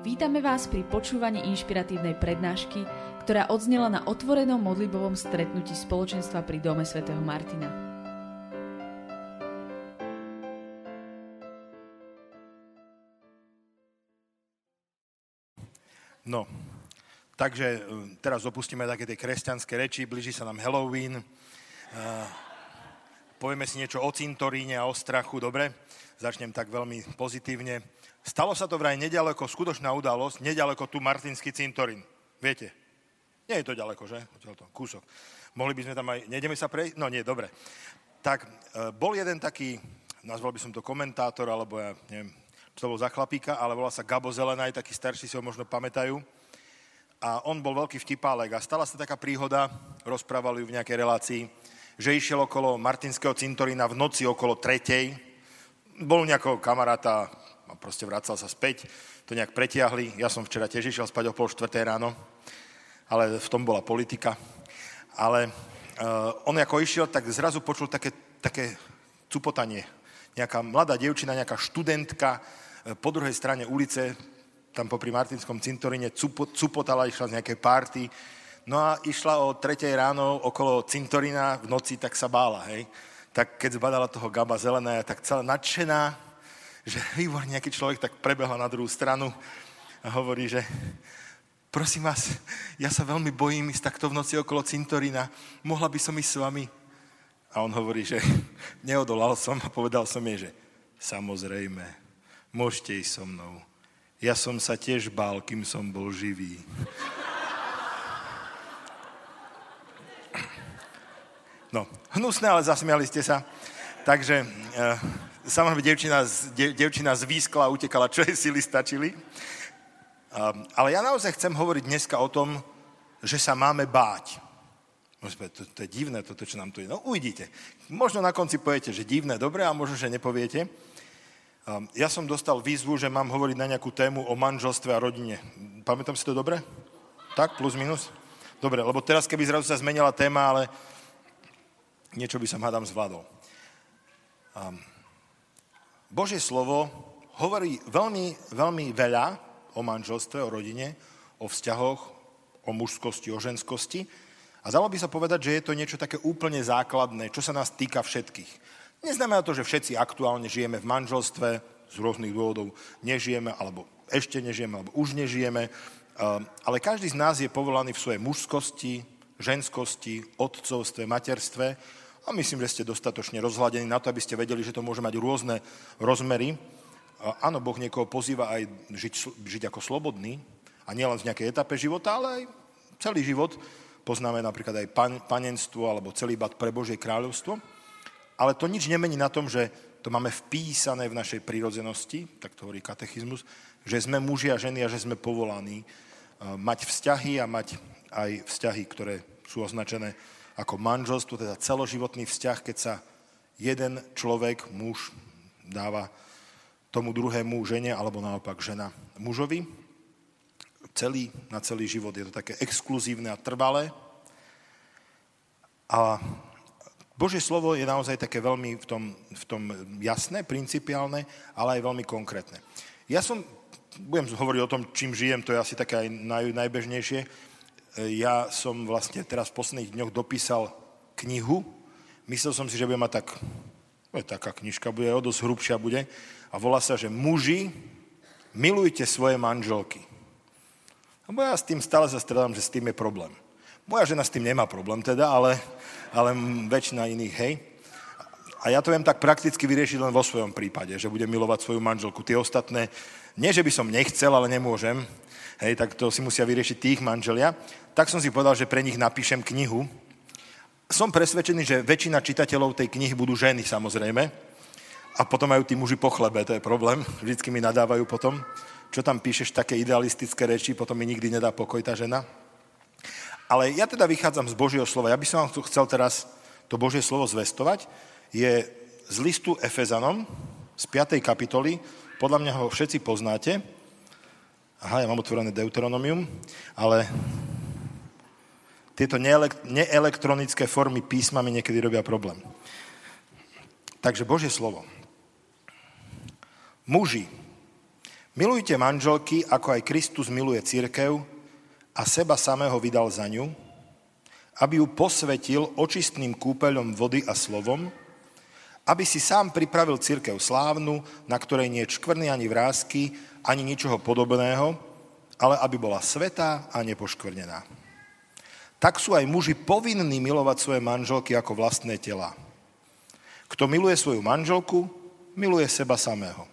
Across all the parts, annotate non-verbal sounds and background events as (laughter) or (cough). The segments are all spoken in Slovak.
Vítame vás pri počúvaní inšpiratívnej prednášky, ktorá odznela na otvorenom modlibovom stretnutí spoločenstva pri Dome svätého Martina. No, takže e, teraz opustíme také tie kresťanské reči, blíži sa nám Halloween. Uh, povieme si niečo o cintoríne a o strachu, dobre? Začnem tak veľmi pozitívne. Stalo sa to vraj nedaleko, skutočná udalosť, nedaleko tu Martinský cintorín. Viete? Nie je to ďaleko, že? To kúsok. Mohli by sme tam aj... Nejdeme sa prejsť? No nie, dobre. Tak, e, bol jeden taký, nazval by som to komentátor, alebo ja neviem, čo to bol za chlapíka, ale volá sa Gabo Zelenaj, takí starší si ho možno pamätajú. A on bol veľký vtipálek a stala sa taká príhoda, rozprávali ju v nejakej relácii, že išiel okolo Martinského cintorína v noci okolo tretej, bol nejakého kamaráta, a proste vracal sa späť, to nejak pretiahli. Ja som včera tiež išiel spať o pol štvrté ráno, ale v tom bola politika. Ale uh, on ako išiel, tak zrazu počul také, také cupotanie. Nejaká mladá devčina, nejaká študentka uh, po druhej strane ulice, tam popri Martinskom cintoríne, cupo, cupotala, išla z nejakej párty. No a išla o tretej ráno okolo cintorína v noci, tak sa bála, hej. Tak keď zbadala toho Gaba Zelená, tak celá nadšená, že (laughs) výbor nejaký človek tak prebehla na druhú stranu a hovorí, že prosím vás, ja sa veľmi bojím ísť takto v noci okolo cintorína, mohla by som ísť s vami? A on hovorí, že (laughs) neodolal som a povedal som jej, že samozrejme, môžete ísť so mnou. Ja som sa tiež bál, kým som bol živý. No, hnusné, ale zasmiali ste sa. Takže eh, Samozrejme, devčina, devčina zvýskla a utekala, čo jej sily stačili. Um, ale ja naozaj chcem hovoriť dneska o tom, že sa máme báť. To, to je divné, toto, čo nám tu je. No uvidíte. Možno na konci poviete, že divné, dobre, a možno, že nepoviete. Um, ja som dostal výzvu, že mám hovoriť na nejakú tému o manželstve a rodine. Pamätám si to dobre? Tak, plus, minus? Dobre, lebo teraz, keby zrazu sa zmenila téma, ale niečo by som hádam zvládol. Božie slovo hovorí veľmi, veľmi veľa o manželstve, o rodine, o vzťahoch, o mužskosti, o ženskosti. A dalo by sa povedať, že je to niečo také úplne základné, čo sa nás týka všetkých. Neznamená to, že všetci aktuálne žijeme v manželstve, z rôznych dôvodov nežijeme, alebo ešte nežijeme, alebo už nežijeme, ale každý z nás je povolaný v svojej mužskosti, ženskosti, otcovstve, materstve a myslím, že ste dostatočne rozhľadení na to, aby ste vedeli, že to môže mať rôzne rozmery. A áno, Boh niekoho pozýva aj žiť, žiť ako slobodný, a nielen v nejakej etape života, ale aj celý život. Poznáme napríklad aj pan, panenstvo alebo celý bat pre Božie kráľovstvo. Ale to nič nemení na tom, že to máme vpísané v našej prírodzenosti, tak to hovorí katechizmus, že sme muži a ženy a že sme povolaní mať vzťahy a mať aj vzťahy, ktoré sú označené ako manželstvo, teda celoživotný vzťah, keď sa jeden človek, muž, dáva tomu druhému žene, alebo naopak žena mužovi. Celý, na celý život je to také exkluzívne a trvalé. A Božie slovo je naozaj také veľmi v tom, v tom jasné, principiálne, ale aj veľmi konkrétne. Ja som, budem hovoriť o tom, čím žijem, to je asi také aj naj, najbežnejšie, ja som vlastne teraz v posledných dňoch dopísal knihu. Myslel som si, že bude mať tak, je taká knižka, bude o dosť hrubšia bude. A volá sa, že muži, milujte svoje manželky. Lebo ja s tým stále sa stredám, že s tým je problém. Moja žena s tým nemá problém teda, ale, ale väčšina iných, hej. A ja to viem tak prakticky vyriešiť len vo svojom prípade, že budem milovať svoju manželku. Tie ostatné, nie že by som nechcel, ale nemôžem, hej, tak to si musia vyriešiť tých manželia, tak som si povedal, že pre nich napíšem knihu. Som presvedčený, že väčšina čitateľov tej knihy budú ženy, samozrejme. A potom majú tí muži po chlebe, to je problém. Vždycky mi nadávajú potom. Čo tam píšeš, také idealistické reči, potom mi nikdy nedá pokoj tá žena. Ale ja teda vychádzam z Božieho slova. Ja by som vám chcel teraz to Božie slovo zvestovať. Je z listu Efezanom, z 5. kapitoly. Podľa mňa ho všetci poznáte. Aha, ja mám otvorené Deuteronomium, ale tieto neelektronické formy písma mi niekedy robia problém. Takže Božie slovo. Muži, Milujte manželky, ako aj Kristus miluje církev a seba samého vydal za ňu, aby ju posvetil očistným kúpeľom vody a slovom, aby si sám pripravil církev slávnu, na ktorej nie je čkvrny ani vrázky, ani ničoho podobného, ale aby bola svetá a nepoškvrnená. Tak sú aj muži povinní milovať svoje manželky ako vlastné tela. Kto miluje svoju manželku, miluje seba samého.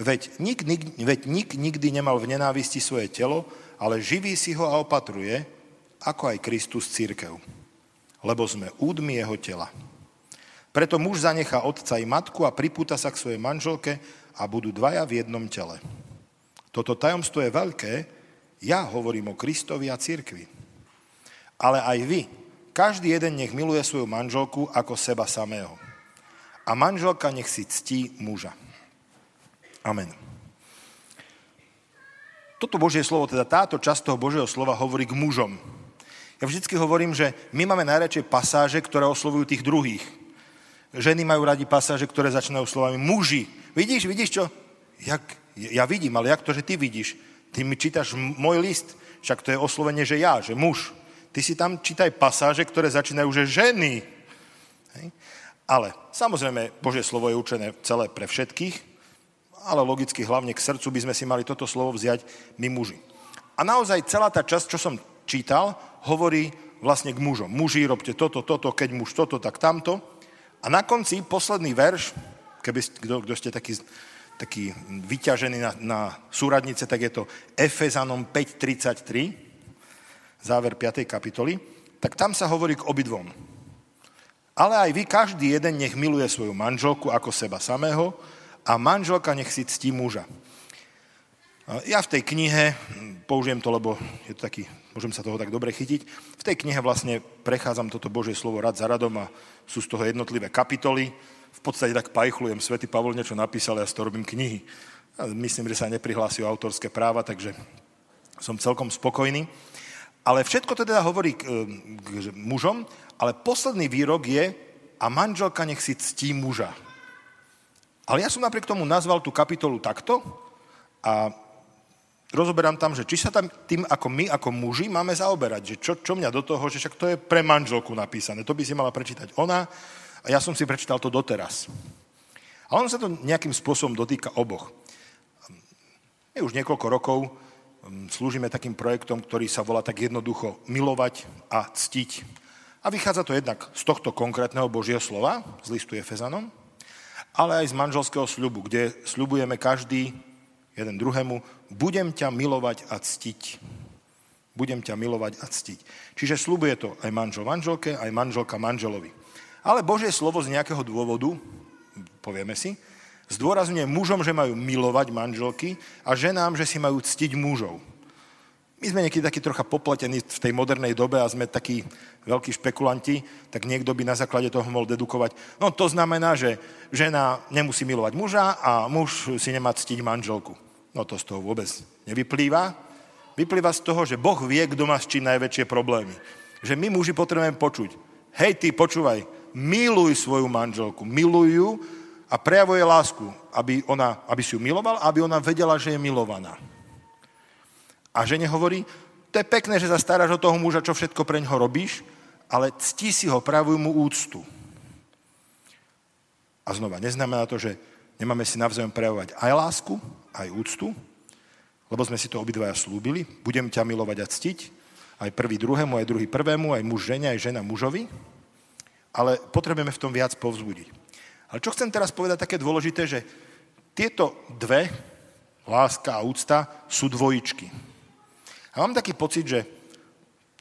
Veď nik, nik, veď nik nikdy nemal v nenávisti svoje telo, ale živí si ho a opatruje, ako aj Kristus církev. Lebo sme údmi jeho tela. Preto muž zanechá otca i matku a pripúta sa k svojej manželke a budú dvaja v jednom tele. Toto tajomstvo je veľké, ja hovorím o Kristovi a církvi. Ale aj vy, každý jeden nech miluje svoju manželku ako seba samého. A manželka nech si ctí muža. Amen. Toto Božie slovo, teda táto časť toho Božieho slova hovorí k mužom. Ja vždycky hovorím, že my máme najradšej pasáže, ktoré oslovujú tých druhých. Ženy majú radi pasáže, ktoré začínajú slovami muži. Vidíš, vidíš čo? Jak, ja vidím, ale jak to, že ty vidíš? Ty mi čítaš môj list, však to je oslovenie, že ja, že muž. Ty si tam čítaj pasáže, ktoré začínajú, že ženy. Hej? Ale samozrejme, Božie slovo je učené celé pre všetkých, ale logicky hlavne k srdcu by sme si mali toto slovo vziať my muži. A naozaj celá tá časť, čo som čítal, hovorí vlastne k mužom. Muži, robte toto, toto, keď muž toto, tak tamto. A na konci posledný verš, keby kto, kto ste taký, taký vyťažený na, na súradnice, tak je to Efezanom 5.33, záver 5. kapitoly, tak tam sa hovorí k obidvom. Ale aj vy, každý jeden, nech miluje svoju manželku ako seba samého, a manželka nech si ctí muža. Ja v tej knihe, použijem to, lebo je to taký, môžem sa toho tak dobre chytiť, v tej knihe vlastne prechádzam toto Božie slovo rad za radom a sú z toho jednotlivé kapitoly. V podstate tak pajchlujem, Svetý Pavol niečo napísal, ja z toho robím knihy. Myslím, že sa neprihlási o autorské práva, takže som celkom spokojný. Ale všetko to teda hovorí k, k mužom, ale posledný výrok je a manželka nech si ctí muža. Ale ja som napriek tomu nazval tú kapitolu takto a rozoberám tam, že či sa tam tým ako my, ako muži, máme zaoberať, že čo, čo mňa do toho, že však to je pre manželku napísané, to by si mala prečítať ona a ja som si prečítal to doteraz. A on sa to nejakým spôsobom dotýka oboch. My už niekoľko rokov mm, slúžime takým projektom, ktorý sa volá tak jednoducho milovať a ctiť. A vychádza to jednak z tohto konkrétneho Božieho slova, z listu Efezanom, ale aj z manželského sľubu, kde sľubujeme každý jeden druhému, budem ťa milovať a ctiť. Budem ťa milovať a ctiť. Čiže slubuje to aj manžel manželke, aj manželka manželovi. Ale Božie slovo z nejakého dôvodu, povieme si, zdôrazňuje mužom, že majú milovať manželky a ženám, že si majú ctiť mužov. My sme niekedy takí trocha popletení v tej modernej dobe a sme takí veľkí špekulanti, tak niekto by na základe toho mohol dedukovať, no to znamená, že žena nemusí milovať muža a muž si nemá ctiť manželku. No to z toho vôbec nevyplýva. Vyplýva z toho, že Boh vie, kto má s čím najväčšie problémy. Že my muži potrebujeme počuť, hej ty, počúvaj, miluj svoju manželku, miluj ju a prejavuje lásku, aby, ona, aby si ju miloval, aby ona vedela, že je milovaná. A žene hovorí, to je pekné, že sa staráš o toho muža, čo všetko pre ňoho robíš, ale cti si ho, pravuj mu úctu. A znova, neznamená to, že nemáme si navzájom prejavovať aj lásku, aj úctu, lebo sme si to obidvaja slúbili. Budem ťa milovať a ctiť, aj prvý druhému, aj druhý prvému, aj muž žene, aj žena mužovi, ale potrebujeme v tom viac povzbudiť. Ale čo chcem teraz povedať také dôležité, že tieto dve, láska a úcta, sú dvojičky. A mám taký pocit, že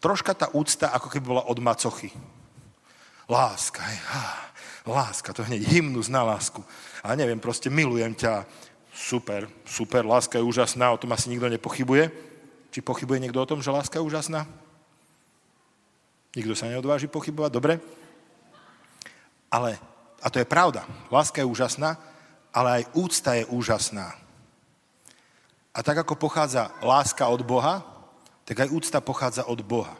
troška tá úcta ako keby bola od macochy. Láska, hej, há, láska, to hneď hymnus na lásku. A neviem, proste milujem ťa, super, super, láska je úžasná, o tom asi nikto nepochybuje. Či pochybuje niekto o tom, že láska je úžasná? Nikto sa neodváži pochybovať, dobre? Ale, a to je pravda, láska je úžasná, ale aj úcta je úžasná. A tak ako pochádza láska od Boha, tak aj úcta pochádza od Boha.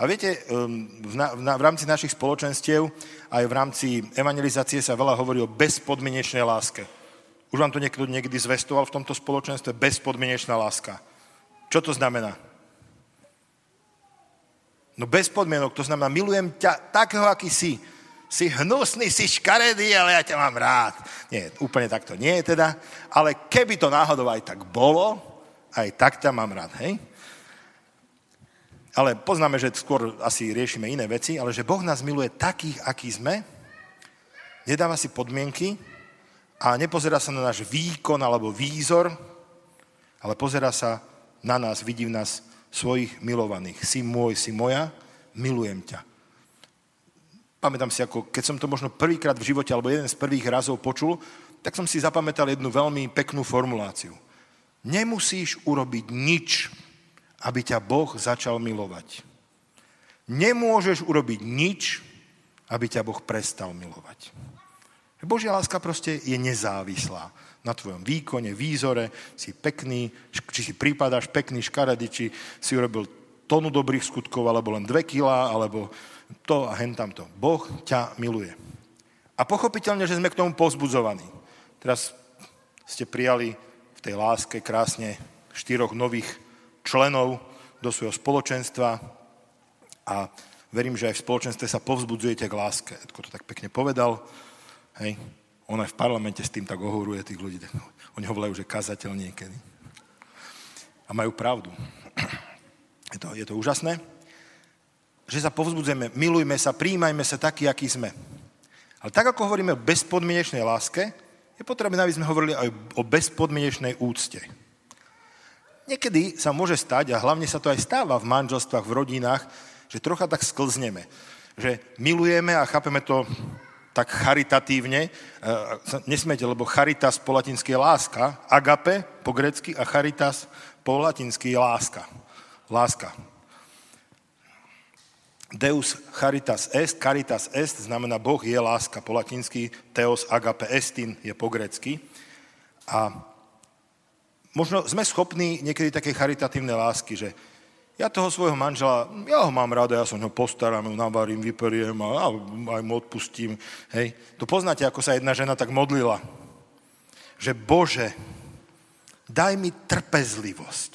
A viete, um, v, na, v, na, v rámci našich spoločenstiev, aj v rámci evangelizácie sa veľa hovorí o bezpodmienečnej láske. Už vám to niekto niekedy zvestoval v tomto spoločenstve? Bezpodmienečná láska. Čo to znamená? No bez podmienok, to znamená, milujem ťa takého, aký si. Si hnusný, si škaredý, ale ja ťa mám rád. Nie, úplne takto nie je teda. Ale keby to náhodou aj tak bolo, aj tak ťa mám rád, hej? Ale poznáme, že skôr asi riešime iné veci, ale že Boh nás miluje takých, akí sme, nedáva si podmienky a nepozerá sa na náš výkon alebo výzor, ale pozerá sa na nás, vidí v nás svojich milovaných. Si môj, si moja, milujem ťa. Pamätám si, ako keď som to možno prvýkrát v živote, alebo jeden z prvých razov počul, tak som si zapamätal jednu veľmi peknú formuláciu. Nemusíš urobiť nič, aby ťa Boh začal milovať. Nemôžeš urobiť nič, aby ťa Boh prestal milovať. Božia láska proste je nezávislá na tvojom výkone, výzore, si pekný, či si prípadáš pekný škaredý, či si urobil tonu dobrých skutkov, alebo len dve kilá, alebo to a hen tamto. Boh ťa miluje. A pochopiteľne, že sme k tomu pozbudzovaní. Teraz ste prijali v tej láske krásne štyroch nových členov do svojho spoločenstva a verím, že aj v spoločenstve sa povzbudzujete k láske. Ako to tak pekne povedal. Hej. On aj v parlamente s tým tak ohoruje tých ľudí. Oni ho volajú, že kazateľ niekedy. A majú pravdu. Je to, je to úžasné, že sa povzbudzujeme, milujme sa, príjmajme sa takí, akí sme. Ale tak, ako hovoríme o bezpodmienečnej láske, je potrebné, aby sme hovorili aj o bezpodmienečnej úcte. Niekedy sa môže stať, a hlavne sa to aj stáva v manželstvách, v rodinách, že trocha tak sklzneme. Že milujeme a chápeme to tak charitatívne, e, nesmiete, lebo charitas po latinsky je láska, agape po grecky a charitas po latinsky je láska. Láska. Deus charitas est, caritas est, znamená Boh je láska po latinsky, theos agape estin je po grecky. A možno sme schopní niekedy také charitatívne lásky, že ja toho svojho manžela, ja ho mám rada, ja som ho postaram, navarím, vyperiem a, a aj mu odpustím. Hej. To poznáte, ako sa jedna žena tak modlila. Že Bože, daj mi trpezlivosť,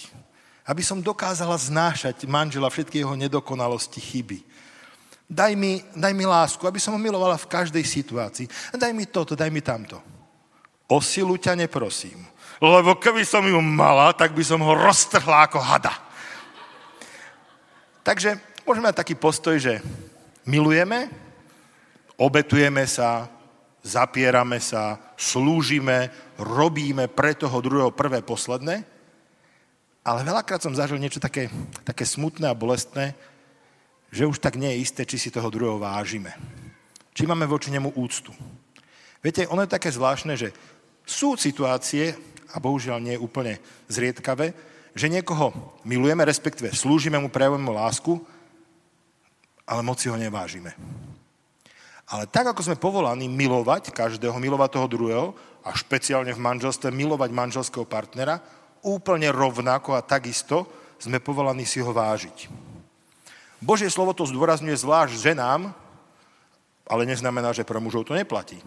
aby som dokázala znášať manžela všetky jeho nedokonalosti, chyby. Daj mi, daj mi lásku, aby som ho milovala v každej situácii. Daj mi toto, daj mi tamto. O silu ťa neprosím, lebo keby som ju mala, tak by som ho roztrhla ako hada. Takže môžeme mať taký postoj, že milujeme, obetujeme sa, zapierame sa, slúžime, robíme pre toho druhého prvé, posledné, ale veľakrát som zažil niečo také, také smutné a bolestné, že už tak nie je isté, či si toho druhého vážime. Či máme voči nemu úctu. Viete, ono je také zvláštne, že sú situácie, a bohužiaľ nie úplne zriedkavé, že niekoho milujeme, respektíve slúžime mu, prejavujeme mu lásku, ale moci ho nevážime. Ale tak, ako sme povolaní milovať každého, milovať toho druhého, a špeciálne v manželstve milovať manželského partnera, úplne rovnako a takisto sme povolaní si ho vážiť. Božie slovo to zdôrazňuje zvlášť ženám, ale neznamená, že pre mužov to neplatí.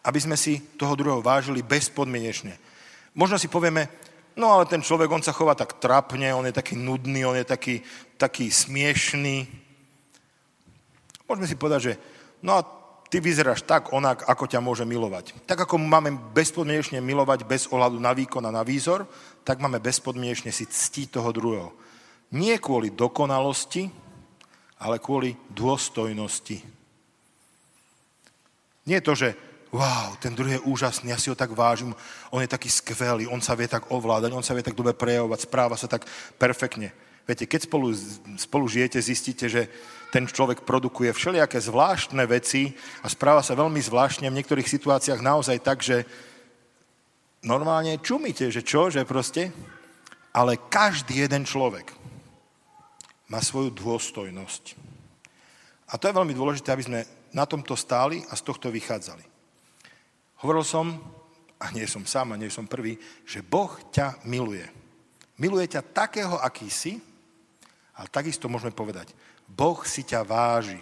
Aby sme si toho druhého vážili bezpodmienečne. Možno si povieme, no ale ten človek, on sa chová tak trapne, on je taký nudný, on je taký, taký smiešný. Môžeme si povedať, že no a ty vyzeráš tak onak, ako ťa môže milovať. Tak ako máme bezpodmienečne milovať bez ohľadu na výkon a na výzor, tak máme bezpodmienečne si ctiť toho druhého. Nie kvôli dokonalosti, ale kvôli dôstojnosti. Nie to, že wow, ten druhý je úžasný, ja si ho tak vážim, on je taký skvelý, on sa vie tak ovládať, on sa vie tak dobre prejavovať, správa sa tak perfektne. Viete, keď spolu, spolu žijete, zistíte, že ten človek produkuje všelijaké zvláštne veci a správa sa veľmi zvláštne v niektorých situáciách naozaj tak, že normálne čumíte, že čo, že proste, ale každý jeden človek má svoju dôstojnosť. A to je veľmi dôležité, aby sme na tomto stáli a z tohto vychádzali. Hovoril som, a nie som sám, a nie som prvý, že Boh ťa miluje. Miluje ťa takého, aký si, ale takisto môžeme povedať, Boh si ťa váži.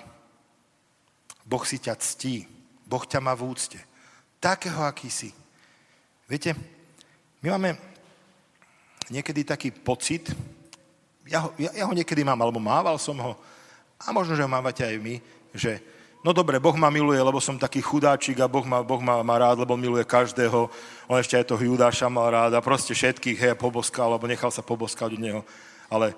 Boh si ťa ctí. Boh ťa má v úcte. Takého, aký si. Viete, my máme niekedy taký pocit, ja ho, ja, ja ho niekedy mám, alebo mával som ho, a možno, že ho mávate aj my, že no dobre, Boh ma miluje, lebo som taký chudáčik a Boh ma, boh ma, ma rád, lebo miluje každého. On ešte aj toho Judáša mal rád a proste všetkých, hej, poboskal, alebo nechal sa poboskať od neho. Ale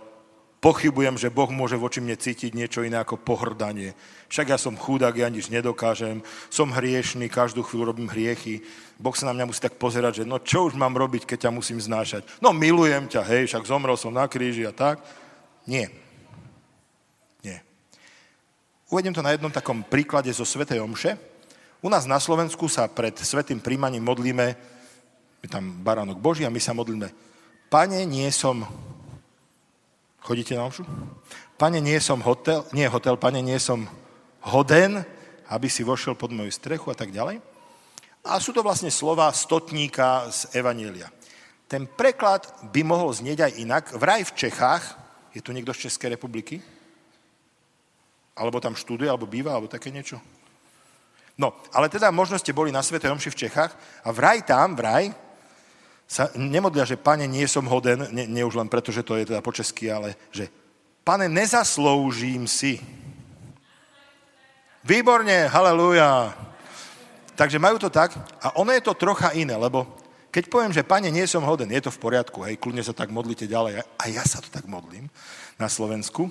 Pochybujem, že Boh môže voči mne cítiť niečo iné ako pohrdanie. Však ja som chudák, ja nič nedokážem, som hriešný, každú chvíľu robím hriechy. Boh sa na mňa musí tak pozerať, že no čo už mám robiť, keď ťa musím znášať? No milujem ťa, hej, však zomrel som na kríži a tak. Nie. Uvediem to na jednom takom príklade zo Svetej Omše. U nás na Slovensku sa pred Svetým príjmaním modlíme, je tam baránok Boží a my sa modlíme. Pane, nie som Chodíte na omšu? Pane, nie som hotel, nie hotel, pane, nie som hoden, aby si vošiel pod moju strechu a tak ďalej. A sú to vlastne slova stotníka z Evanielia. Ten preklad by mohol znieť aj inak. Vraj v Čechách, je tu niekto z Českej republiky? Alebo tam študuje, alebo býva, alebo také niečo? No, ale teda možno ste boli na Svetej Omši v Čechách a vraj tam, vraj, sa nemodlia, že pane, nie som hoden, nie, nie už len preto, že to je teda po česky, ale že pane, nezasloužím si. Výborne, halleluja. Takže majú to tak a ono je to trocha iné, lebo keď poviem, že pane, nie som hoden, je to v poriadku, hej, kľudne sa tak modlite ďalej. A ja sa to tak modlím na Slovensku,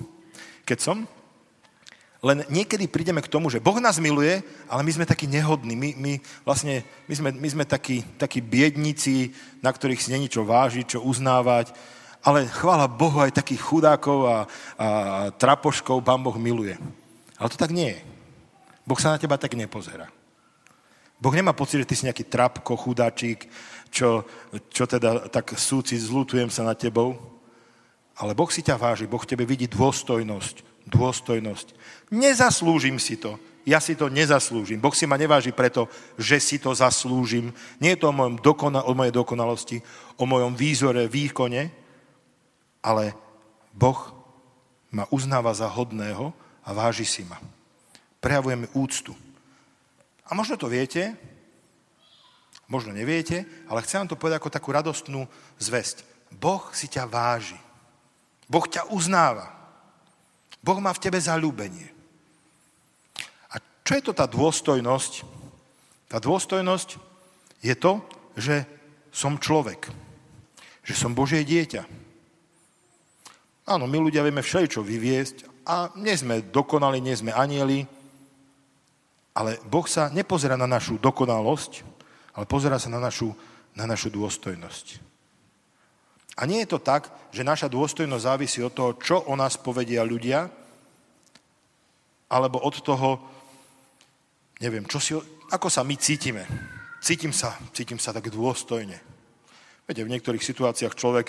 keď som. Len niekedy prídeme k tomu, že Boh nás miluje, ale my sme takí nehodní. My, my, vlastne, my sme, my sme takí, takí biedníci, na ktorých si není čo vážiť, čo uznávať. Ale chvála Bohu aj takých chudákov a, a trapoškov Pán Boh miluje. Ale to tak nie je. Boh sa na teba tak nepozerá. Boh nemá pocit, že ty si nejaký trapko, chudáčik, čo, čo teda tak súci, zlutujem sa nad tebou. Ale Boh si ťa váži, Boh v tebe vidí dôstojnosť, dôstojnosť. Nezaslúžim si to. Ja si to nezaslúžim. Boh si ma neváži preto, že si to zaslúžim. Nie je to o, mojom dokona- o mojej dokonalosti, o mojom výzore, výkone, ale Boh ma uznáva za hodného a váži si ma. Prejavuje mi úctu. A možno to viete, možno neviete, ale chcem vám to povedať ako takú radostnú zväzť. Boh si ťa váži. Boh ťa uznáva. Boh má v tebe zalúbenie. A čo je to tá dôstojnosť? Tá dôstojnosť je to, že som človek. Že som Božie dieťa. Áno, my ľudia vieme všeličo vyviesť a nie sme dokonali, nie sme anieli, ale Boh sa nepozera na našu dokonalosť, ale pozera sa na našu, na našu dôstojnosť. A nie je to tak, že naša dôstojnosť závisí od toho, čo o nás povedia ľudia, alebo od toho, neviem, čo si, ako sa my cítime. Cítim sa, cítim sa tak dôstojne. Viete, v niektorých situáciách človek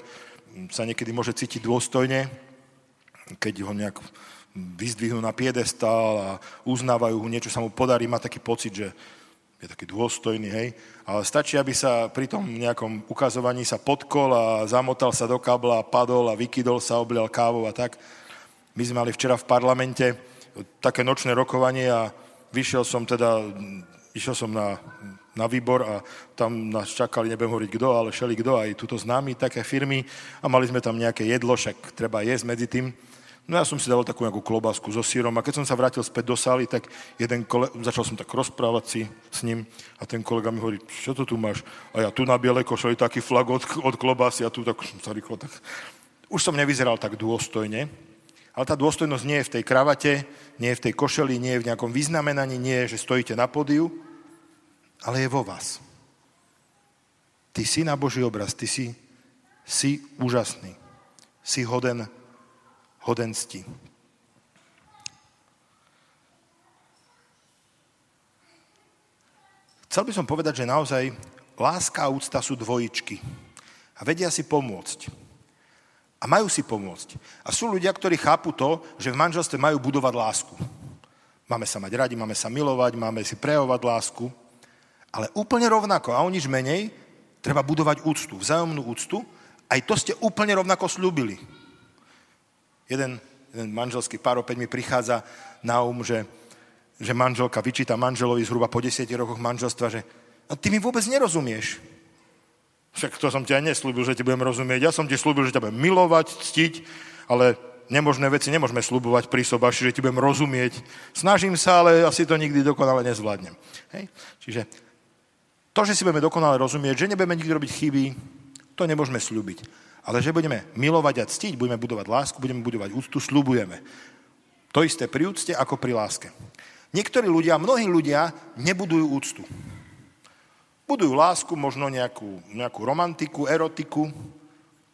sa niekedy môže cítiť dôstojne, keď ho nejak vyzdvihnú na piedestál a uznávajú ho, niečo sa mu podarí, má taký pocit, že je taký dôstojný, hej. Ale stačí, aby sa pri tom nejakom ukazovaní sa podkol a zamotal sa do kabla, padol a vykydol sa, oblial kávou a tak. My sme mali včera v parlamente také nočné rokovanie a vyšiel som teda, išiel som na, na výbor a tam nás čakali, nebudem hovoriť kto, ale šeli kto, aj túto známy také firmy a mali sme tam nejaké jedlo, však treba jesť medzi tým. No ja som si dal takú nejakú klobásku so sírom a keď som sa vrátil späť do sály, tak jeden kolega, začal som tak rozprávať si s ním a ten kolega mi hovorí, čo to tu máš? A ja tu na bielej košeli taký flag od, od klobásy a tu tak som sa rýchlo tak... Už som nevyzeral tak dôstojne, ale tá dôstojnosť nie je v tej kravate, nie je v tej košeli, nie je v nejakom vyznamenaní, nie je, že stojíte na podiu, ale je vo vás. Ty si na Boží obraz, ty si, si úžasný, si hoden hodenstí. Chcel by som povedať, že naozaj láska a úcta sú dvojičky a vedia si pomôcť. A majú si pomôcť. A sú ľudia, ktorí chápu to, že v manželstve majú budovať lásku. Máme sa mať radi, máme sa milovať, máme si prejavovať lásku, ale úplne rovnako a o nič menej treba budovať úctu, vzájomnú úctu. Aj to ste úplne rovnako slúbili jeden, jeden manželský pár opäť mi prichádza na um, že, že manželka vyčíta manželovi zhruba po desiatich rokoch manželstva, že A ty mi vôbec nerozumieš. Však to som ti aj neslúbil, že ti budem rozumieť. Ja som ti slúbil, že ťa budem milovať, ctiť, ale nemožné veci nemôžeme slúbovať pri sobaši, že ti budem rozumieť. Snažím sa, ale asi to nikdy dokonale nezvládnem. Hej? Čiže to, že si budeme dokonale rozumieť, že nebudeme nikdy robiť chyby, to nemôžeme slúbiť. Ale že budeme milovať a ctiť, budeme budovať lásku, budeme budovať úctu, slúbujeme. To isté pri úcte ako pri láske. Niektorí ľudia, mnohí ľudia nebudujú úctu. Budujú lásku, možno nejakú, nejakú romantiku, erotiku,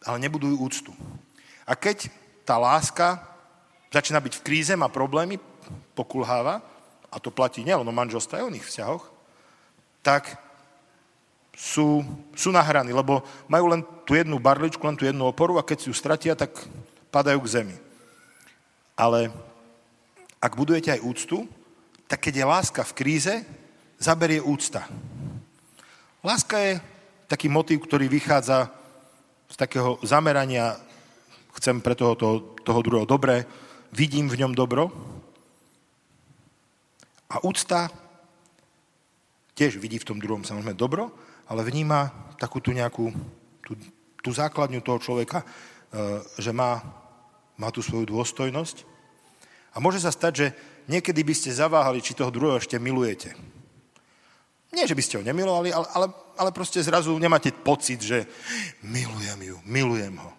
ale nebudujú úctu. A keď tá láska začína byť v kríze, má problémy, pokulháva, a to platí nielen o manželstve, aj o iných vzťahoch, tak sú, sú nahraní, lebo majú len tú jednu barličku, len tú jednu oporu a keď si ju stratia, tak padajú k zemi. Ale ak budujete aj úctu, tak keď je láska v kríze, zaberie úcta. Láska je taký motív, ktorý vychádza z takého zamerania, chcem pre toho, toho, toho druhého dobre, vidím v ňom dobro. A úcta tiež vidí v tom druhom samozrejme dobro, ale vníma takú tú nejakú, tú, tú základňu toho človeka, e, že má, má tú svoju dôstojnosť. A môže sa stať, že niekedy by ste zaváhali, či toho druhého ešte milujete. Nie, že by ste ho nemilovali, ale, ale, ale proste zrazu nemáte pocit, že milujem ju, milujem ho.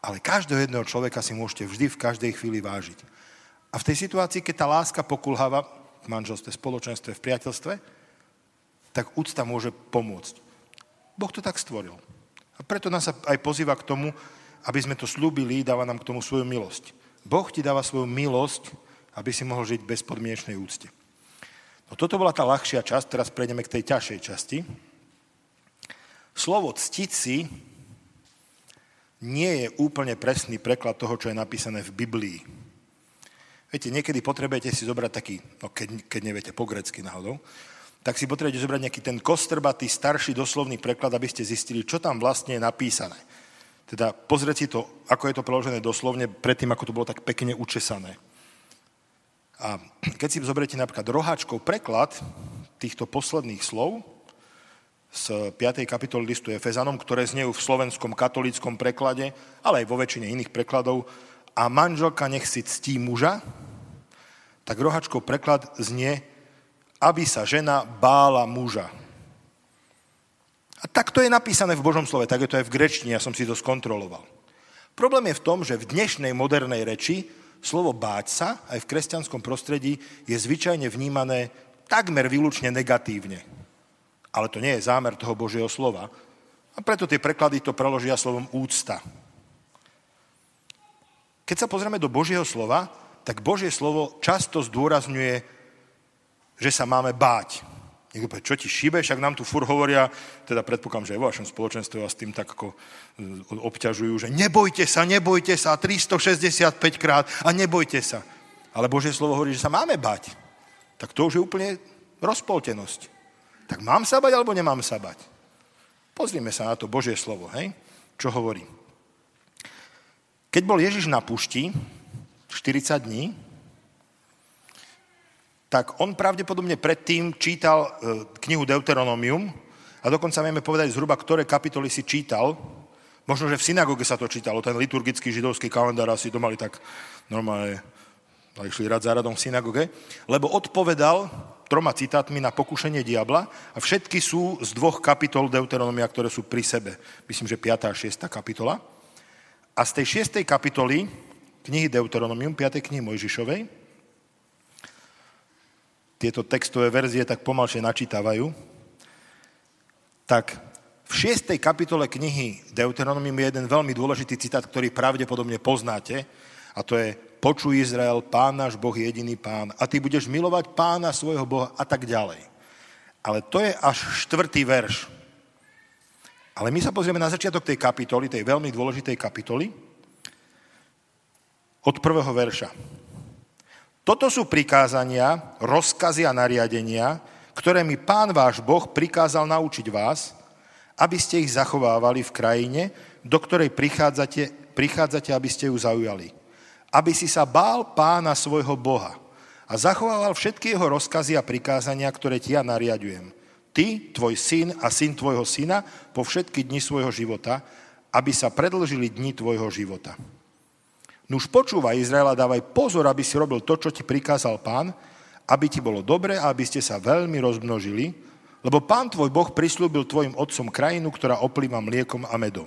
Ale každého jedného človeka si môžete vždy v každej chvíli vážiť. A v tej situácii, keď tá láska pokulháva v manželstve, spoločenstve, v priateľstve, tak úcta môže pomôcť. Boh to tak stvoril. A preto nás aj pozýva k tomu, aby sme to slúbili, dáva nám k tomu svoju milosť. Boh ti dáva svoju milosť, aby si mohol žiť bez podmienečnej úcte. No toto bola tá ľahšia časť, teraz prejdeme k tej ťažšej časti. Slovo ctiť si nie je úplne presný preklad toho, čo je napísané v Biblii. Viete, niekedy potrebujete si zobrať taký, no keď, keď neviete po grecky náhodou, tak si potrebujete zobrať nejaký ten kostrbatý, starší doslovný preklad, aby ste zistili, čo tam vlastne je napísané. Teda pozrieť si to, ako je to preložené doslovne, predtým, ako to bolo tak pekne učesané. A keď si zoberiete napríklad roháčkov preklad týchto posledných slov z 5. kapitoly listu Efezanom, ktoré znejú v slovenskom katolíckom preklade, ale aj vo väčšine iných prekladov, a manželka nech si ctí muža, tak roháčkov preklad znie, aby sa žena bála muža. A tak to je napísané v Božom slove, tak je to aj v grečtine, ja som si to skontroloval. Problém je v tom, že v dnešnej modernej reči slovo báť sa aj v kresťanskom prostredí je zvyčajne vnímané takmer výlučne negatívne. Ale to nie je zámer toho Božieho slova. A preto tie preklady to preložia slovom úcta. Keď sa pozrieme do Božieho slova, tak Božie slovo často zdôrazňuje, že sa máme báť. Niekto povie, čo ti šíbe, však nám tu fur hovoria, teda predpokladám, že aj vo vašom spoločenstve vás tým tak ako e, obťažujú, že nebojte sa, nebojte sa, 365 krát a nebojte sa. Ale Božie slovo hovorí, že sa máme bať. Tak to už je úplne rozpoltenosť. Tak mám sa bať, alebo nemám sa bať? Pozrime sa na to Božie slovo, hej? Čo hovorí? Keď bol Ježiš na pušti 40 dní, tak on pravdepodobne predtým čítal e, knihu Deuteronomium a dokonca vieme povedať zhruba, ktoré kapitoly si čítal. Možno, že v synagóge sa to čítalo, ten liturgický židovský kalendár asi to mali tak normálne, a išli rad za radom v synagóge, lebo odpovedal troma citátmi na pokušenie diabla a všetky sú z dvoch kapitol Deuteronomia, ktoré sú pri sebe. Myslím, že 5. a 6. kapitola. A z tej 6. kapitoly knihy Deuteronomium, 5. knihy Mojžišovej, tieto textové verzie tak pomalšie načítavajú, tak v 6. kapitole knihy Deuteronomium je jeden veľmi dôležitý citát, ktorý pravdepodobne poznáte, a to je Počuj Izrael, pán náš Boh je jediný pán a ty budeš milovať pána svojho Boha a tak ďalej. Ale to je až štvrtý verš. Ale my sa pozrieme na začiatok tej kapitoly, tej veľmi dôležitej kapitoly, od prvého verša. Toto sú prikázania, rozkazy a nariadenia, ktoré mi pán váš Boh prikázal naučiť vás, aby ste ich zachovávali v krajine, do ktorej prichádzate, prichádzate, aby ste ju zaujali. Aby si sa bál pána svojho Boha a zachovával všetky jeho rozkazy a prikázania, ktoré ti ja nariadujem. Ty tvoj syn a syn tvojho syna po všetky dni svojho života, aby sa predlžili dni tvojho života. Nuž počúvaj Izraela, dávaj pozor, aby si robil to, čo ti prikázal pán, aby ti bolo dobre a aby ste sa veľmi rozmnožili, lebo pán tvoj Boh prislúbil tvojim otcom krajinu, ktorá oplýva mliekom a medom.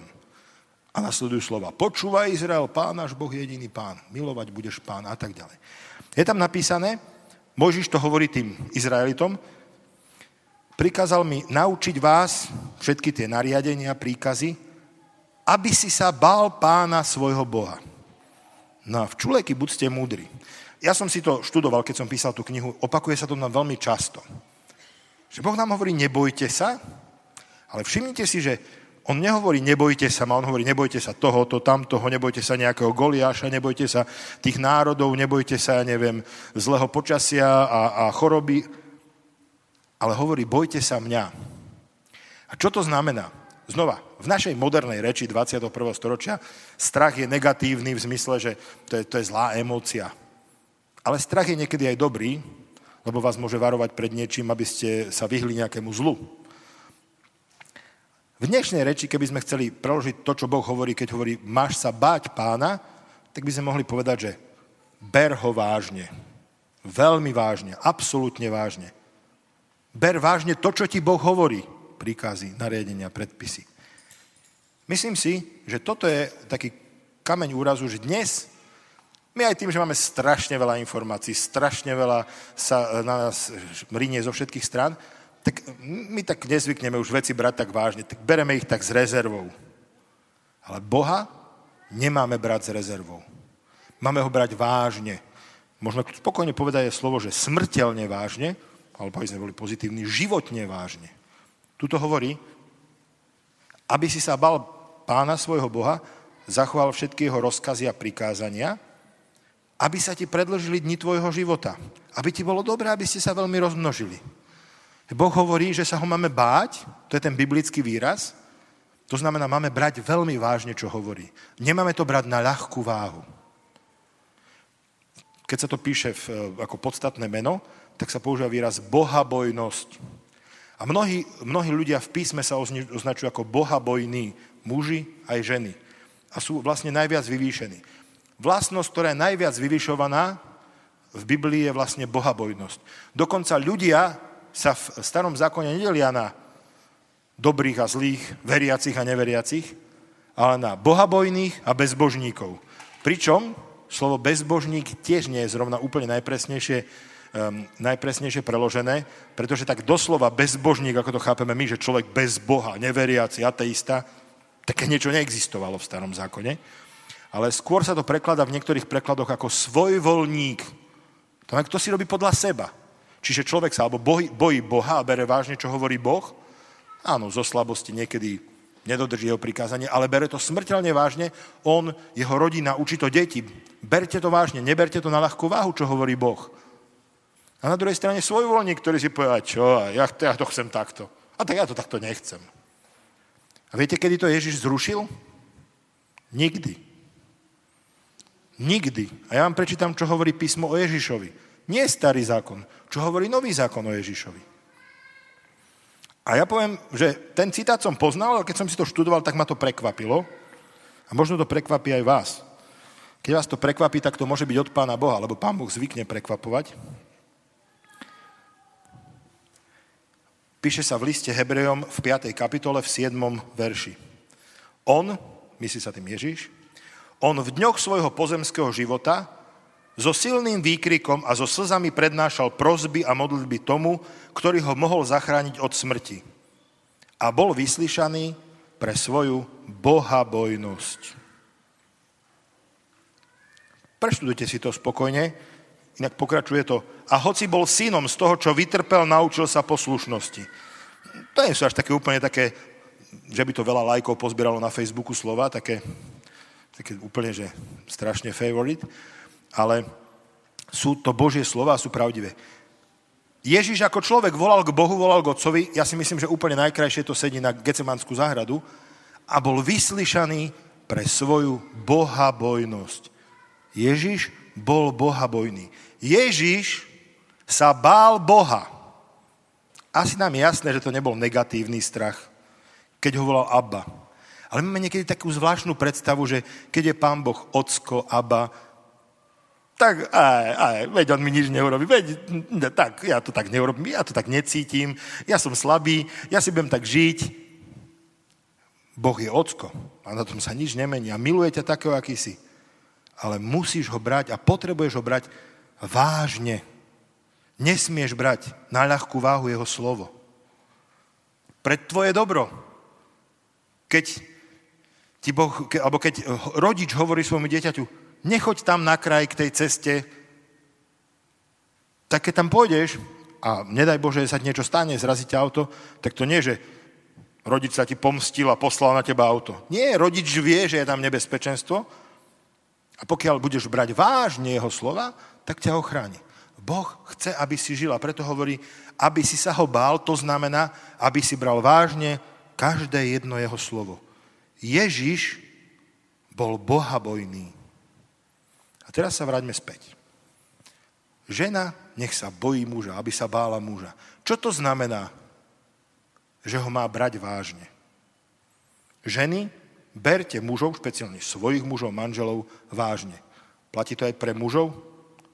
A nasledujú slova. Počúvaj Izrael, pán náš Boh je jediný pán. Milovať budeš pán a tak ďalej. Je tam napísané, Mojžiš to hovorí tým Izraelitom, prikázal mi naučiť vás všetky tie nariadenia, príkazy, aby si sa bál pána svojho Boha. No a v čuleky buďte múdri. Ja som si to študoval, keď som písal tú knihu, opakuje sa to nám veľmi často. Že Boh nám hovorí, nebojte sa, ale všimnite si, že on nehovorí, nebojte sa ma, on hovorí, nebojte sa tohoto, tamtoho, nebojte sa nejakého Goliáša, nebojte sa tých národov, nebojte sa, ja neviem, zlého počasia a, a choroby, ale hovorí, bojte sa mňa. A čo to znamená? Znova, v našej modernej reči 21. storočia strach je negatívny v zmysle, že to je, to je zlá emócia. Ale strach je niekedy aj dobrý, lebo vás môže varovať pred niečím, aby ste sa vyhli nejakému zlu. V dnešnej reči, keby sme chceli preložiť to, čo Boh hovorí, keď hovorí, máš sa báť pána, tak by sme mohli povedať, že ber ho vážne. Veľmi vážne, absolútne vážne. Ber vážne to, čo ti Boh hovorí. Príkazy, nariadenia, predpisy. Myslím si, že toto je taký kameň úrazu, že dnes my aj tým, že máme strašne veľa informácií, strašne veľa sa na nás rinie zo všetkých stran, tak my tak nezvykneme už veci brať tak vážne, tak bereme ich tak s rezervou. Ale Boha nemáme brať s rezervou. Máme ho brať vážne. Môžeme spokojne povedať aj slovo, že smrteľne vážne, alebo aby sme boli pozitívni, životne vážne. Tuto hovorí, aby si sa bal pána svojho Boha, zachoval všetky jeho rozkazy a prikázania, aby sa ti predložili dni tvojho života. Aby ti bolo dobré, aby ste sa veľmi rozmnožili. Boh hovorí, že sa ho máme báť, to je ten biblický výraz, to znamená, máme brať veľmi vážne, čo hovorí. Nemáme to brať na ľahkú váhu. Keď sa to píše v, ako podstatné meno, tak sa používa výraz bohabojnosť. A mnohí, mnohí ľudia v písme sa označujú ako bohabojní muži aj ženy. A sú vlastne najviac vyvýšení. Vlastnosť, ktorá je najviac vyvyšovaná v Biblii, je vlastne bohabojnosť. Dokonca ľudia sa v starom zákone nedelia na dobrých a zlých, veriacich a neveriacich, ale na bohabojných a bezbožníkov. Pričom slovo bezbožník tiež nie je zrovna úplne najpresnejšie, um, najpresnejšie preložené, pretože tak doslova bezbožník, ako to chápeme my, že človek bez Boha, neveriaci, ateista, také niečo neexistovalo v starom zákone ale skôr sa to prekladá v niektorých prekladoch ako svojvoľník. To kto si robí podľa seba. Čiže človek sa alebo bojí, bojí Boha a bere vážne, čo hovorí Boh. Áno, zo slabosti niekedy nedodrží jeho prikázanie, ale bere to smrteľne vážne. On, jeho rodina, učí to deti. Berte to vážne, neberte to na ľahkú váhu, čo hovorí Boh. A na druhej strane svojvoľník, ktorý si povie, čo, ja, ja to chcem takto. A tak ja to takto nechcem. A viete, kedy to Ježiš zrušil? Nikdy. Nikdy. A ja vám prečítam, čo hovorí písmo o Ježišovi. Nie starý zákon, čo hovorí nový zákon o Ježišovi. A ja poviem, že ten citát som poznal, ale keď som si to študoval, tak ma to prekvapilo. A možno to prekvapí aj vás. Keď vás to prekvapí, tak to môže byť od Pána Boha, lebo Pán Boh zvykne prekvapovať. Píše sa v liste Hebrejom v 5. kapitole v 7. verši. On, myslí sa tým Ježiš, on v dňoch svojho pozemského života so silným výkrikom a so slzami prednášal prozby a modlitby tomu, ktorý ho mohol zachrániť od smrti. A bol vyslyšaný pre svoju bohabojnosť. Preštudujte si to spokojne, inak pokračuje to. A hoci bol synom z toho, čo vytrpel, naučil sa poslušnosti. To nie až také úplne také, že by to veľa lajkov pozbieralo na Facebooku slova, také také úplne, že strašne favorite, ale sú to Božie slova a sú pravdivé. Ježiš ako človek volal k Bohu, volal k Otcovi, ja si myslím, že úplne najkrajšie to sedí na Gecemanskú záhradu a bol vyslyšaný pre svoju bohabojnosť. Ježiš bol bohabojný. Ježiš sa bál Boha. Asi nám je jasné, že to nebol negatívny strach, keď ho volal Abba. Ale máme niekedy takú zvláštnu predstavu, že keď je pán Boh ocko, Abba, tak aj, aj, veď on mi nič neurobí, veď tak, ja to tak neurobím, ja to tak necítim, ja som slabý, ja si budem tak žiť. Boh je ocko a na tom sa nič nemení a miluje ťa takého, aký si. Ale musíš ho brať a potrebuješ ho brať vážne. Nesmieš brať na ľahkú váhu jeho slovo. Pre tvoje dobro. Keď ti boh, ke, alebo keď rodič hovorí svojmu dieťaťu, nechoď tam na kraj k tej ceste, tak keď tam pôjdeš a nedaj Bože, sa ti niečo stane, zrazí ťa auto, tak to nie, že rodič sa ti pomstil a poslal na teba auto. Nie, rodič vie, že je tam nebezpečenstvo a pokiaľ budeš brať vážne jeho slova, tak ťa ochráni. Boh chce, aby si žil a preto hovorí, aby si sa ho bál, to znamená, aby si bral vážne každé jedno jeho slovo. Ježiš bol bohabojný. A teraz sa vráťme späť. Žena nech sa bojí muža, aby sa bála muža. Čo to znamená, že ho má brať vážne? Ženy, berte mužov, špeciálne svojich mužov, manželov, vážne. Platí to aj pre mužov?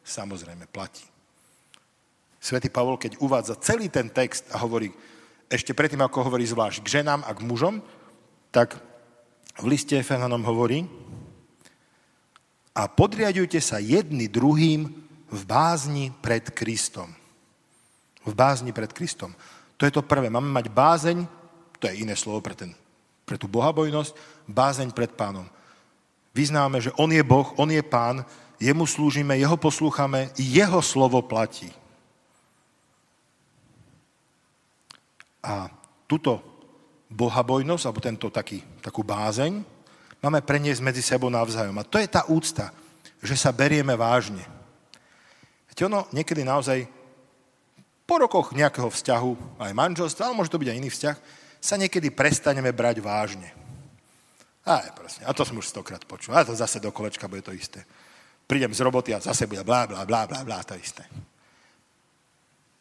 Samozrejme, platí. Svetý Pavol, keď uvádza celý ten text a hovorí, ešte predtým, ako hovorí zvlášť k ženám a k mužom, tak v liste Efezanom hovorí, a podriadujte sa jedni druhým v bázni pred Kristom. V bázni pred Kristom. To je to prvé. Máme mať bázeň, to je iné slovo pre, ten, pre tú bohabojnosť, bázeň pred pánom. Vyznáme, že on je Boh, on je pán, jemu slúžime, jeho poslúchame, jeho slovo platí. A túto bohabojnosť, alebo tento taký, takú bázeň, máme preniesť medzi sebou navzájom. A to je tá úcta, že sa berieme vážne. Viete, ono niekedy naozaj po rokoch nejakého vzťahu, aj manželstva, ale môže to byť aj iný vzťah, sa niekedy prestaneme brať vážne. Aj, prosím, a to som už stokrát počul. A to zase do kolečka bude to isté. Prídem z roboty a zase bude blá, blá, blá, blá, blá, to isté.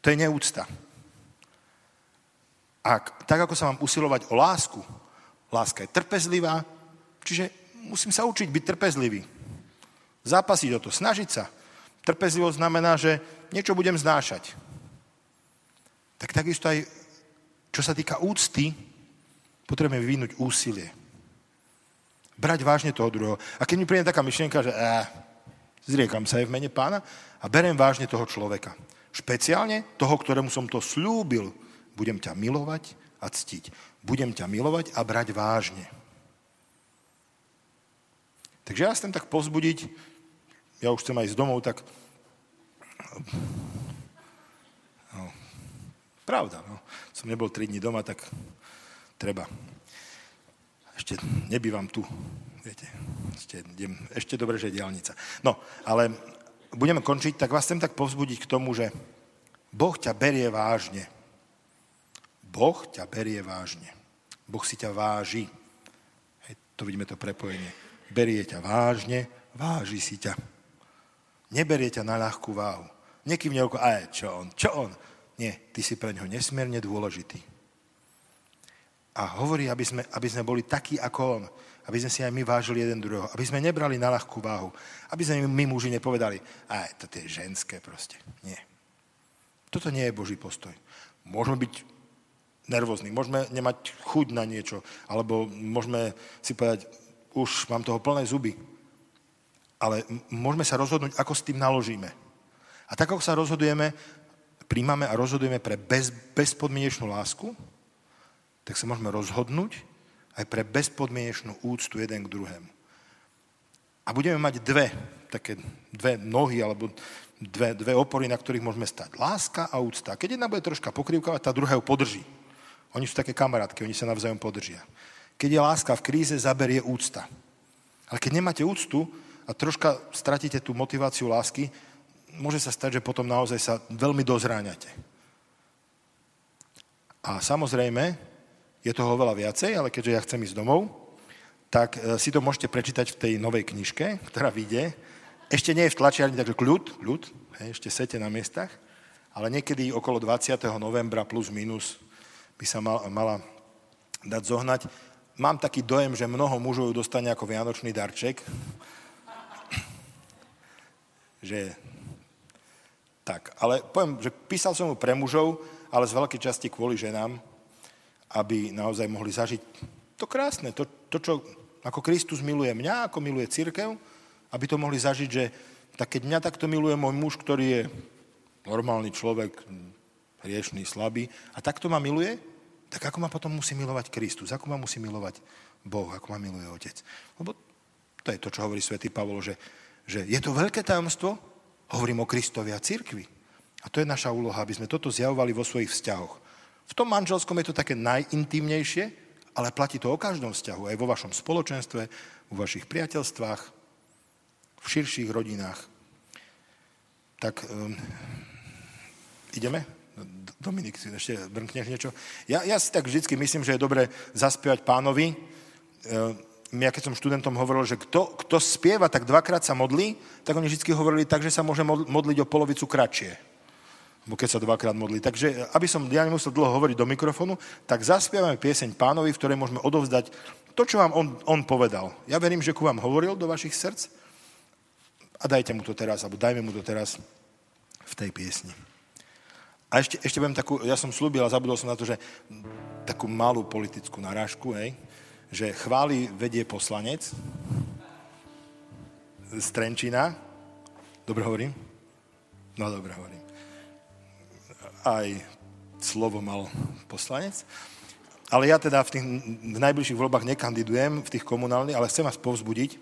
To je neúcta. A tak, ako sa mám usilovať o lásku, láska je trpezlivá, čiže musím sa učiť byť trpezlivý. Zápasiť o to, snažiť sa. Trpezlivosť znamená, že niečo budem znášať. Tak takisto aj, čo sa týka úcty, potrebujeme vyvinúť úsilie. Brať vážne toho druhého. A keď mi príde taká myšlienka, že eh, zriekam sa aj v mene pána a berem vážne toho človeka. Špeciálne toho, ktorému som to slúbil, budem ťa milovať a ctiť. Budem ťa milovať a brať vážne. Takže ja chcem tak pozbudiť, ja už chcem aj z domov, tak... No, pravda, no. Som nebol 3 dní doma, tak treba. Ešte nebývam tu, viete. Ešte, idem, ešte dobre, že je diálnica. No, ale budeme končiť, tak vás chcem tak povzbudiť k tomu, že Boh ťa berie vážne. Boh ťa berie vážne. Boh si ťa váži. Hej, to vidíme to prepojenie. Berie ťa vážne, váži si ťa. Neberie ťa na ľahkú váhu. Nekývne oko, aj čo on, čo on. Nie, ty si pre ňoho nesmierne dôležitý. A hovorí, aby sme, aby sme boli takí ako on. Aby sme si aj my vážili jeden druhého. Aby sme nebrali na ľahkú váhu. Aby sme my muži nepovedali, aj to je ženské proste. Nie. Toto nie je Boží postoj. Môžeme byť nervózni, môžeme nemať chuť na niečo, alebo môžeme si povedať, už mám toho plné zuby. Ale môžeme sa rozhodnúť, ako s tým naložíme. A tak, ako sa rozhodujeme, príjmame a rozhodujeme pre bez, bezpodmienečnú lásku, tak sa môžeme rozhodnúť aj pre bezpodmienečnú úctu jeden k druhému. A budeme mať dve, také dve nohy, alebo dve, dve opory, na ktorých môžeme stať. Láska a úcta. Keď jedna bude troška pokrývkavať, tá druhá ju podrží. Oni sú také kamarátky, oni sa navzájom podržia. Keď je láska v kríze, zaberie úcta. Ale keď nemáte úctu a troška stratíte tú motiváciu lásky, môže sa stať, že potom naozaj sa veľmi dozráňate. A samozrejme, je toho veľa viacej, ale keďže ja chcem ísť domov, tak e, si to môžete prečítať v tej novej knižke, ktorá vyjde. Ešte nie je v tlačiarni, takže kľud, kľud, ešte sete na miestach, ale niekedy okolo 20. novembra plus minus by sa mal, mala dať zohnať. Mám taký dojem, že mnoho mužov ju dostane ako vianočný darček. že tak, ale poviem, že písal som ju pre mužov, ale z veľkej časti kvôli ženám, aby naozaj mohli zažiť to krásne, to, to čo ako Kristus miluje mňa, ako miluje církev, aby to mohli zažiť, že tak keď mňa takto miluje môj muž, ktorý je normálny človek, hriešný, slabý, a takto ma miluje, tak ako ma potom musí milovať Kristus? Ako ma musí milovať Boh? Ako ma miluje Otec? Lebo to je to, čo hovorí svätý Pavol, že, že je to veľké tajomstvo, hovorím o Kristovi a cirkvi. A to je naša úloha, aby sme toto zjavovali vo svojich vzťahoch. V tom manželskom je to také najintímnejšie, ale platí to o každom vzťahu, aj vo vašom spoločenstve, vo vašich priateľstvách, v širších rodinách. Tak um, ideme? Dominik, si ešte brnkneš niečo? Ja, ja si tak vždycky myslím, že je dobre zaspievať pánovi. Ehm, ja keď som študentom hovoril, že kto, kto spieva, tak dvakrát sa modlí, tak oni vždy hovorili tak, že sa môže modliť o polovicu kratšie. Bo keď sa dvakrát modlí. Takže, aby som ja nemusel dlho hovoriť do mikrofónu, tak zaspievame pieseň pánovi, v ktorej môžeme odovzdať to, čo vám on, on povedal. Ja verím, že ku vám hovoril do vašich srdc a dajte mu to teraz, alebo dajme mu to teraz v tej piesni. A ešte, ešte budem takú, ja som slúbil a zabudol som na to, že takú malú politickú narážku, hej, že chváli vedie poslanec z Trenčína. Dobre hovorím? No, dobre hovorím. Aj slovo mal poslanec. Ale ja teda v tých v najbližších voľbách nekandidujem, v tých komunálnych, ale chcem vás povzbudiť,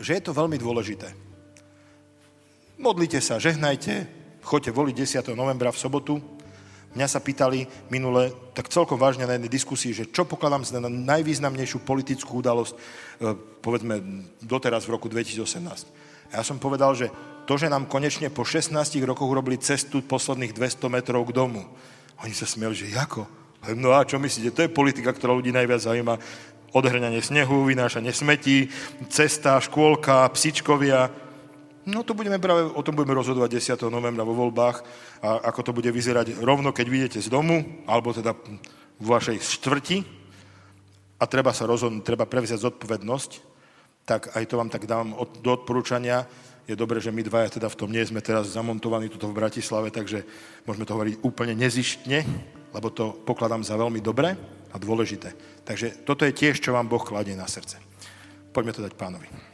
že je to veľmi dôležité. Modlite sa, žehnajte, chodte voliť 10. novembra v sobotu. Mňa sa pýtali minule, tak celkom vážne na jednej diskusii, že čo pokladám za najvýznamnejšiu politickú udalosť, e, povedzme, doteraz v roku 2018. A ja som povedal, že to, že nám konečne po 16 rokoch urobili cestu posledných 200 metrov k domu. Oni sa smieli, že ako? No a čo myslíte? To je politika, ktorá ľudí najviac zaujíma. Odhrňanie snehu, vynášanie smetí, cesta, škôlka, psičkovia. No to budeme práve, o tom budeme rozhodovať 10. novembra vo voľbách a ako to bude vyzerať rovno, keď vyjdete z domu, alebo teda v vašej štvrti a treba sa rozhodnúť, treba prevziať zodpovednosť, tak aj to vám tak dám od, do odporúčania. Je dobré, že my dvaja teda v tom nie sme teraz zamontovaní tuto v Bratislave, takže môžeme to hovoriť úplne nezištne, lebo to pokladám za veľmi dobré a dôležité. Takže toto je tiež, čo vám Boh kladie na srdce. Poďme to dať pánovi.